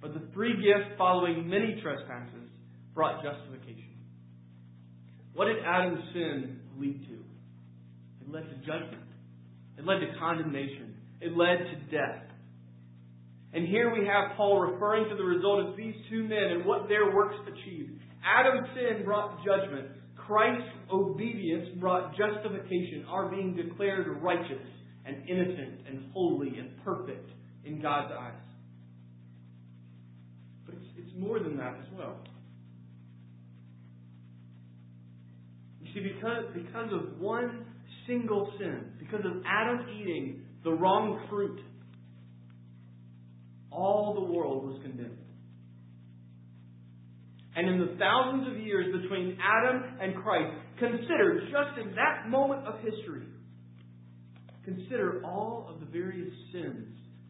but the free gift following many trespasses brought justification. What did Adam's sin lead to? It led to judgment. It led to condemnation. It led to death. And here we have Paul referring to the result of these two men and what their works achieved. Adam's sin brought judgment. Christ's obedience brought justification, our being declared righteous and innocent and holy and perfect in God's eyes. But it's, it's more than that as well. You see, because, because of one single sin, because of Adam eating the wrong fruit, all the world was condemned. And in the thousands of years between Adam and Christ, consider just in that moment of history, consider all of the various sins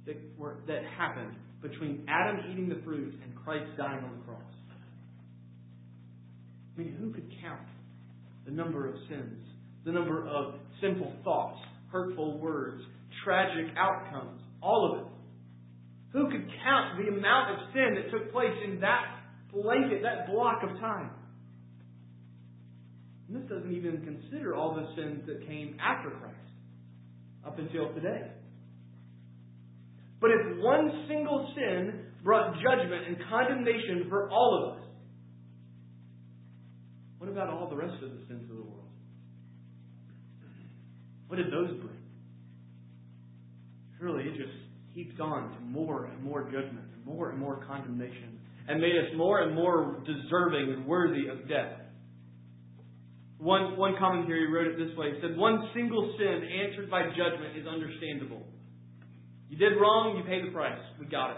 that were that happened between Adam eating the fruit and Christ dying on the cross. I mean, who could count the number of sins, the number of sinful thoughts, hurtful words, tragic outcomes, all of it? Who could count the amount of sin that took place in that blanket, that block of time? And this doesn't even consider all the sins that came after Christ, up until today. But if one single sin brought judgment and condemnation for all of us, What about all the rest of the sins of the world? What did those bring? Surely it just heaped on to more and more judgment, and more and more condemnation, and made us more and more deserving and worthy of death. One, one commentary wrote it this way. He said, One single sin answered by judgment is understandable. You did wrong, you paid the price. We got it.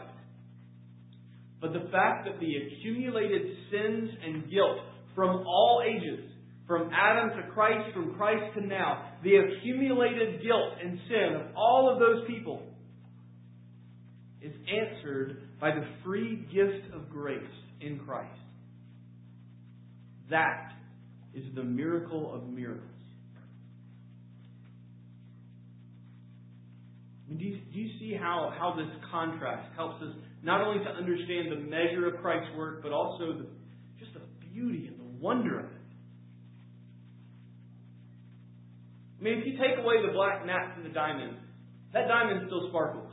But the fact that the accumulated sins and guilt from all ages, from Adam to Christ, from Christ to now, the accumulated guilt and sin of all of those people is answered by the free gift of grace in Christ. That is the miracle of miracles. Do you, do you see how, how this contrast helps us not only to understand the measure of Christ's work, but also the, just the beauty and the wonder of it? I mean, if you take away the black mat from the diamond, that diamond still sparkles.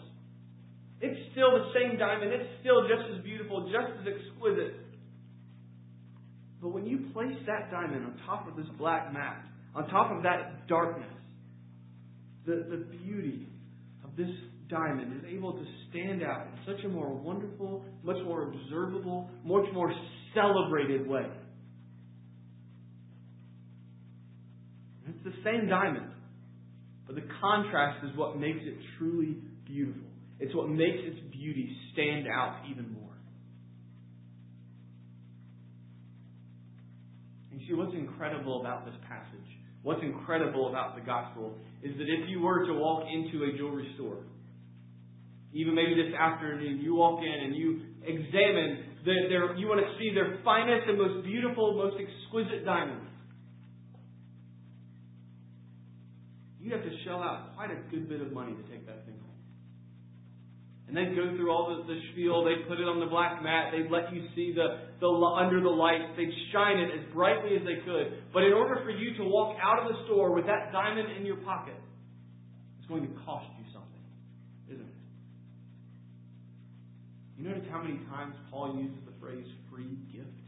It's still the same diamond. It's still just as beautiful, just as exquisite. But when you place that diamond on top of this black mat, on top of that darkness, the, the beauty of this diamond is able to stand out in such a more wonderful, much more observable, much more celebrated way. It's the same diamond, but the contrast is what makes it truly beautiful. It's what makes its beauty stand out even more. And you see, what's incredible about this passage, what's incredible about the gospel, is that if you were to walk into a jewelry store, even maybe this afternoon, you walk in and you examine their, their you want to see their finest and most beautiful, most exquisite diamonds. You have to shell out quite a good bit of money to take that thing. And they'd go through all the, the spiel. They'd put it on the black mat. They'd let you see the, the under the lights. They'd shine it as brightly as they could. But in order for you to walk out of the store with that diamond in your pocket, it's going to cost you something, isn't it? You notice how many times Paul uses the phrase free gift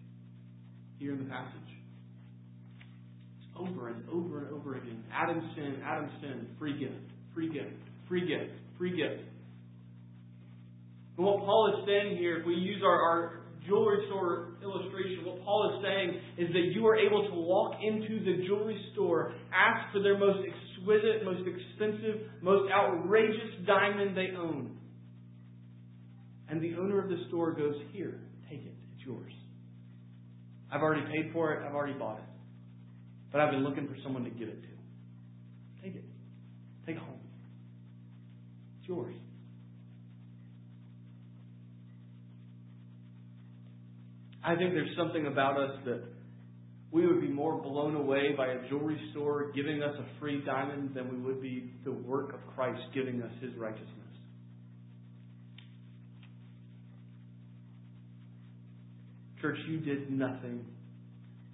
here in the passage? It's over and over and over again. Adam sin, Adam sin, free gift, free gift, free gift, free gift. And what Paul is saying here, if we use our, our jewelry store illustration, what Paul is saying is that you are able to walk into the jewelry store, ask for their most exquisite, most expensive, most outrageous diamond they own. And the owner of the store goes, Here, take it. It's yours. I've already paid for it. I've already bought it. But I've been looking for someone to give it to. Take it. Take it home. It's yours. I think there's something about us that we would be more blown away by a jewelry store giving us a free diamond than we would be the work of Christ giving us his righteousness. Church, you did nothing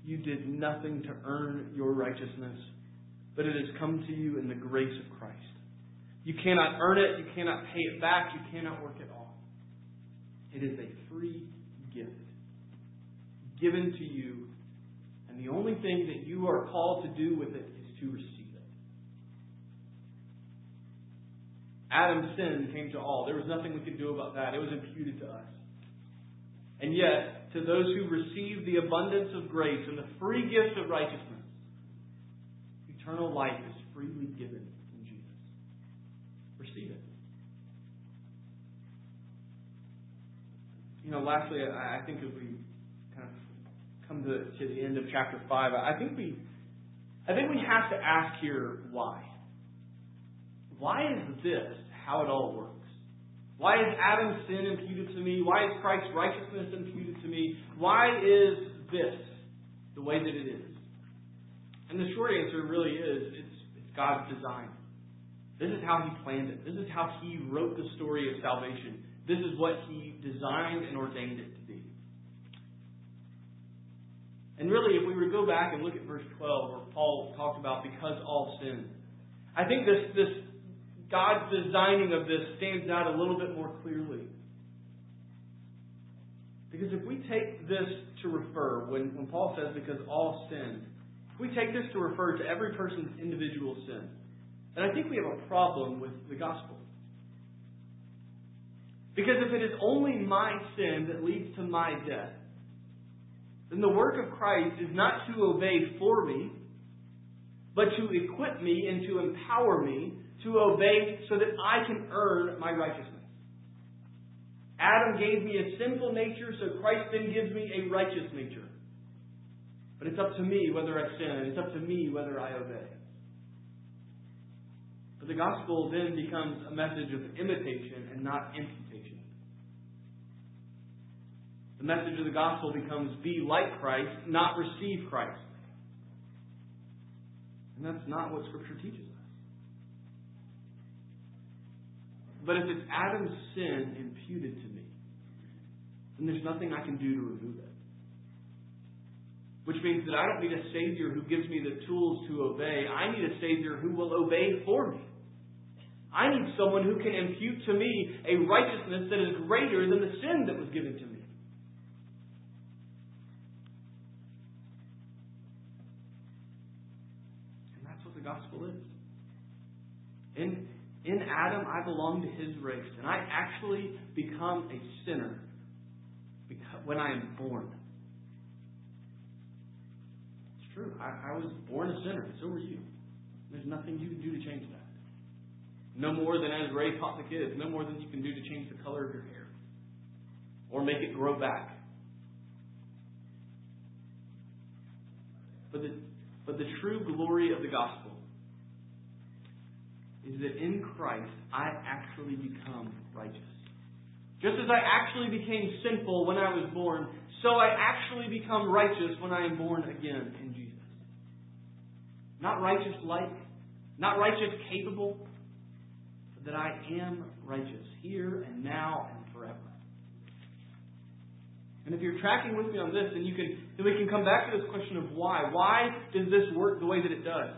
you did nothing to earn your righteousness, but it has come to you in the grace of Christ. You cannot earn it, you cannot pay it back, you cannot work it off. It is a free gift given to you, and the only thing that you are called to do with it is to receive it. Adam's sin came to all. There was nothing we could do about that. It was imputed to us. And yet, to those who receive the abundance of grace and the free gift of righteousness, eternal life is freely given in Jesus. Receive it. You know, lastly, I think as we come to, to the end of chapter five, I think we, I think we have to ask here why. Why is this how it all works? Why is Adam's sin imputed to me? Why is Christ's righteousness imputed to me? Why is this the way that it is? And the short answer really is it's, it's God's design. This is how He planned it. This is how He wrote the story of salvation. This is what He designed and ordained it to be. And really, if we were to go back and look at verse 12, where Paul talked about because all sin, I think this, this God's designing of this stands out a little bit more clearly. Because if we take this to refer, when, when Paul says, because all sin, if we take this to refer to every person's individual sin, then I think we have a problem with the gospel. Because if it is only my sin that leads to my death, then the work of Christ is not to obey for me, but to equip me and to empower me to obey so that I can earn my righteousness. Adam gave me a sinful nature, so Christ then gives me a righteous nature. But it's up to me whether I sin, it's up to me whether I obey. But the gospel then becomes a message of imitation and not imputation. The message of the gospel becomes be like Christ, not receive Christ. And that's not what Scripture teaches us. But if it's Adam's sin imputed to me, then there's nothing I can do to remove it. Which means that I don't need a Savior who gives me the tools to obey. I need a Savior who will obey for me. I need someone who can impute to me a righteousness that is greater than the sin that was given to me. In, in Adam, I belong to his race, and I actually become a sinner when I am born. It's true. I, I was born a sinner, and so were you. There's nothing you can do to change that. No more than as Ray taught the kids, no more than you can do to change the color of your hair or make it grow back. But the, but the true glory of the gospel is that in Christ I actually become righteous. Just as I actually became sinful when I was born, so I actually become righteous when I am born again in Jesus. Not righteous like, not righteous capable, but that I am righteous here and now and forever. And if you're tracking with me on this, then you can then we can come back to this question of why. Why does this work the way that it does?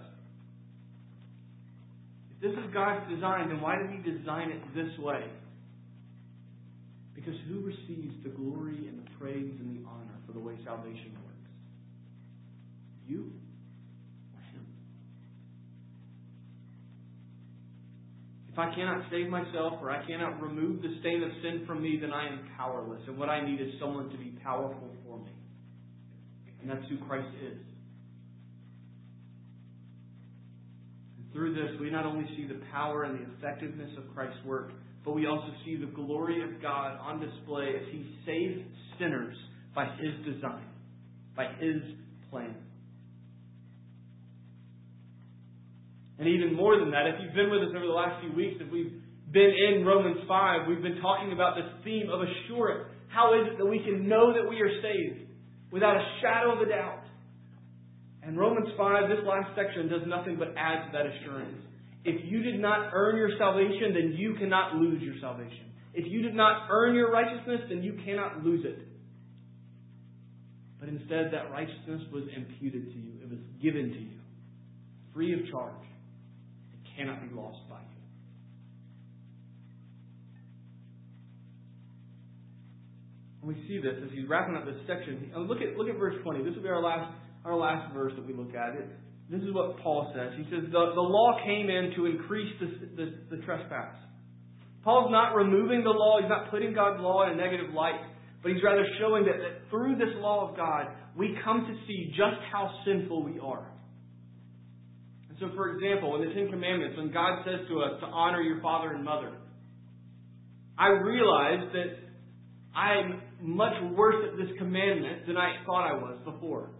This is God's design, then why did He design it this way? Because who receives the glory and the praise and the honor for the way salvation works? You or Him? If I cannot save myself or I cannot remove the stain of sin from me, then I am powerless. And what I need is someone to be powerful for me. And that's who Christ is. Through this, we not only see the power and the effectiveness of Christ's work, but we also see the glory of God on display as He saves sinners by His design, by His plan. And even more than that, if you've been with us over the last few weeks, if we've been in Romans 5, we've been talking about this theme of assurance. How is it that we can know that we are saved without a shadow of a doubt? And Romans 5, this last section, does nothing but add to that assurance. If you did not earn your salvation, then you cannot lose your salvation. If you did not earn your righteousness, then you cannot lose it. But instead, that righteousness was imputed to you, it was given to you, free of charge. It cannot be lost by you. And we see this as he's wrapping up this section. Look at look at verse 20. This will be our last our last verse that we look at. It, this is what Paul says. He says, the, the law came in to increase the, the, the trespass. Paul's not removing the law. He's not putting God's law in a negative light. But he's rather showing that, that through this law of God, we come to see just how sinful we are. And so, for example, in the Ten Commandments, when God says to us to honor your father and mother, I realize that I'm much worse at this commandment than I thought I was before.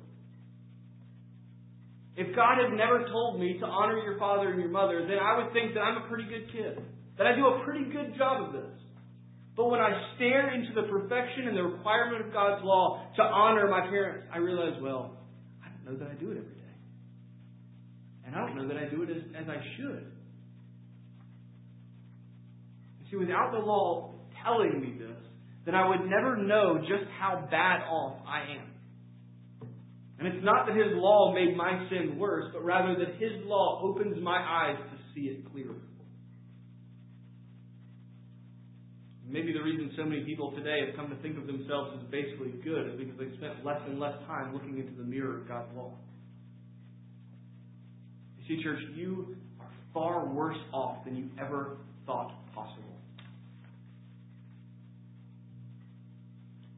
If God had never told me to honor your father and your mother, then I would think that I'm a pretty good kid, that I do a pretty good job of this. But when I stare into the perfection and the requirement of God's law to honor my parents, I realize, well, I don't know that I do it every day. And I don't know that I do it as, as I should. See, without the law telling me this, then I would never know just how bad off I am. And it's not that His law made my sin worse, but rather that His law opens my eyes to see it clearer. Maybe the reason so many people today have come to think of themselves as basically good is because they've spent less and less time looking into the mirror of God's law. You see, church, you are far worse off than you ever thought possible.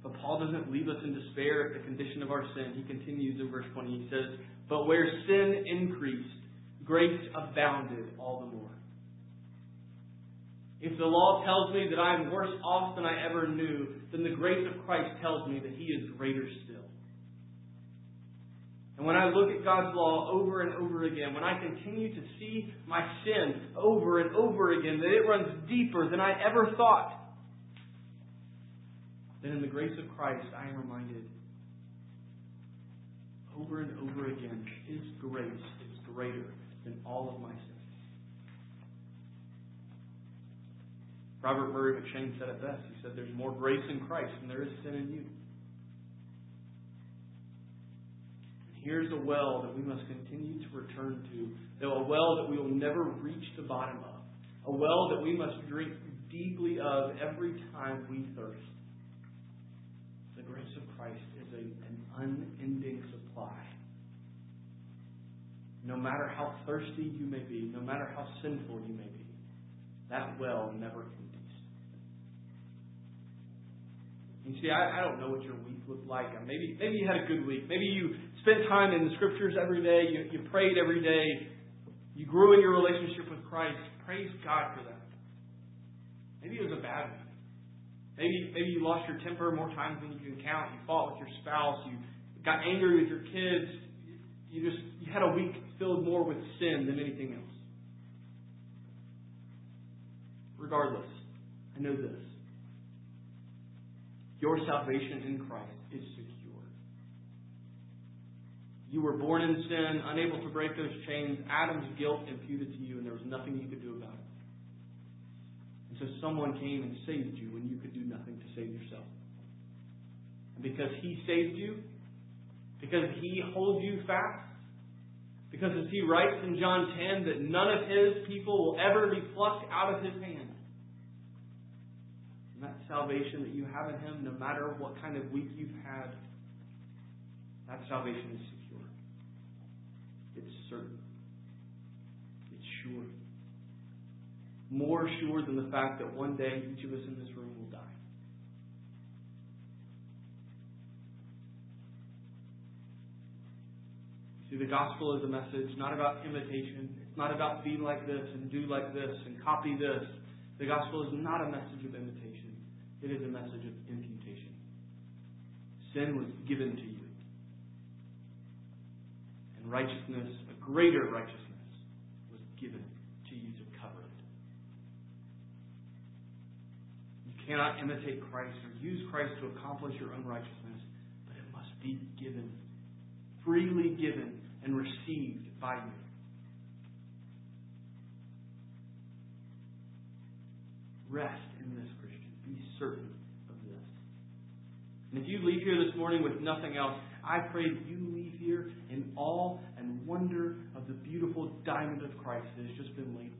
But Paul doesn't leave us in despair at the condition of our sin. He continues in verse 20. He says, But where sin increased, grace abounded all the more. If the law tells me that I am worse off than I ever knew, then the grace of Christ tells me that He is greater still. And when I look at God's law over and over again, when I continue to see my sin over and over again, that it runs deeper than I ever thought, then in the grace of Christ I am reminded over and over again His grace is greater than all of my sin. Robert Murray M'Cheyne said it best. He said, There's more grace in Christ than there is sin in you. And here's a well that we must continue to return to, though a well that we will never reach the bottom of, a well that we must drink deeply of every time we thirst. Grace of Christ is a, an unending supply. No matter how thirsty you may be, no matter how sinful you may be, that well never ends. You see, I, I don't know what your week looked like. Uh, maybe maybe you had a good week. Maybe you spent time in the scriptures every day. You, you prayed every day. You grew in your relationship with Christ. Praise God for that. Maybe it was a bad week. Maybe maybe you lost your temper more times than you can count. You fought with your spouse. You got angry with your kids. You just you had a week filled more with sin than anything else. Regardless, I know this. Your salvation in Christ is secure. You were born in sin, unable to break those chains. Adam's guilt imputed to you, and there was nothing you could do about it. So someone came and saved you when you could do nothing to save yourself. And because he saved you, because he holds you fast, because as he writes in John 10 that none of his people will ever be plucked out of his hand, and that salvation that you have in Him, no matter what kind of week you've had, that salvation is secure. It's certain. It's sure. More sure than the fact that one day each of us in this room will die. See, the gospel is a message not about imitation. It's not about be like this and do like this and copy this. The gospel is not a message of imitation. It is a message of imputation. Sin was given to you. And righteousness, a greater righteousness, was given cannot imitate Christ or use Christ to accomplish your own righteousness, but it must be given, freely given, and received by you. Rest in this Christian. Be certain of this. And if you leave here this morning with nothing else, I pray that you leave here in awe and wonder of the beautiful diamond of Christ that has just been laid.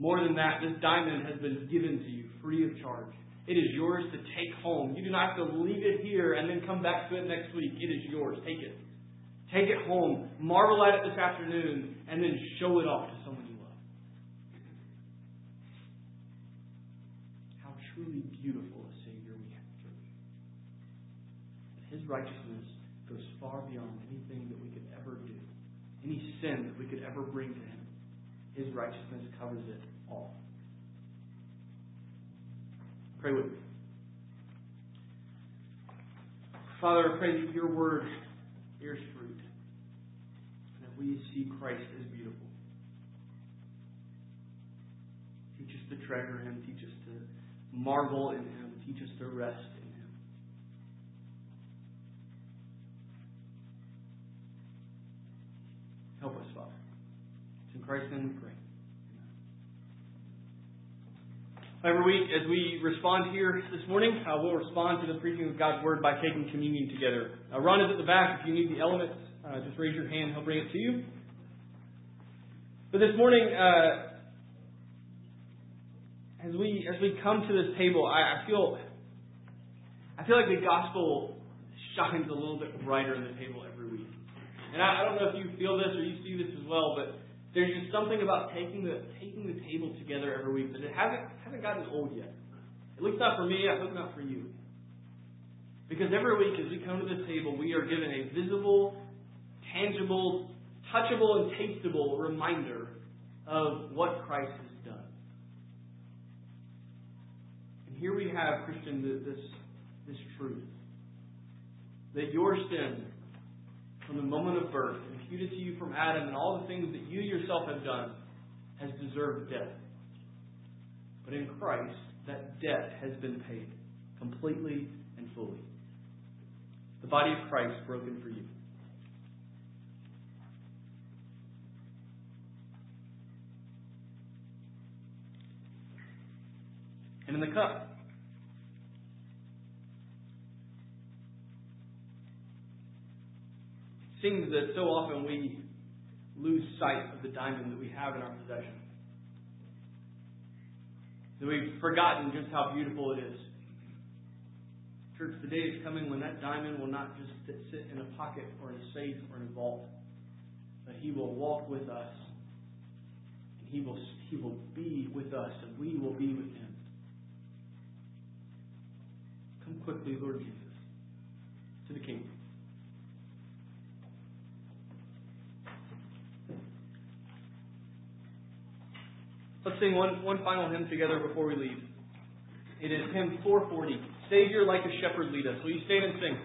More than that, this diamond has been given to you free of charge. It is yours to take home. You do not have to leave it here and then come back to it next week. It is yours. Take it. Take it home. Marvel at it this afternoon and then show it off to someone you love. How truly beautiful a Savior we have. His righteousness goes far beyond anything that we could ever do, any sin that we could ever bring to Him. His righteousness covers it all. Pray with me. Father, I pray that your word bears fruit, and that we see Christ as beautiful. Teach us to treasure him. Teach us to marvel in Him. Teach us to rest in Him. Help us, Father. It's in Christ's name we pray. Every week, as we respond here this morning, uh, we'll respond to the preaching of God's Word by taking communion together. Uh, Ron is at the back. If you need the elements, uh, just raise your hand. He'll bring it to you. But this morning, uh, as we as we come to this table, I, I feel I feel like the gospel shines a little bit brighter in the table every week. And I, I don't know if you feel this or you see this as well, but there's just something about taking the taking the table together every week that it hasn't hasn't gotten old yet. At least not for me. I hope not for you. Because every week as we come to this table, we are given a visible, tangible, touchable, and tasteable reminder of what Christ has done. And here we have, Christian, this, this truth that your sin from the moment of birth, imputed to you from Adam, and all the things that you yourself have done, has deserved death. But in Christ, that debt has been paid completely and fully. The body of Christ broken for you. And in the cup, seems that so often we lose sight of the diamond that we have in our possession. That we've forgotten just how beautiful it is. Church, the day is coming when that diamond will not just sit in a pocket or in a safe or in a vault, but he will walk with us. And he will, he will be with us, and we will be with him. Come quickly, Lord Jesus, to the kingdom. Let's sing one, one final hymn together before we leave. It is hymn 440. Savior, like a shepherd, lead us. Will you stand and sing?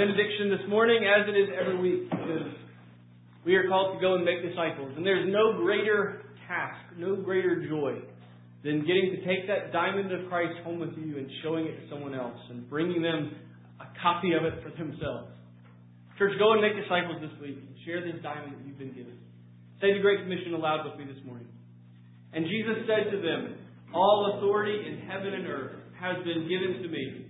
Benediction this morning, as it is every week, because we are called to go and make disciples. And there's no greater task, no greater joy than getting to take that diamond of Christ home with you and showing it to someone else and bringing them a copy of it for themselves. Church, go and make disciples this week and share this diamond that you've been given. Say the Great Commission aloud with me this morning. And Jesus said to them, All authority in heaven and earth has been given to me.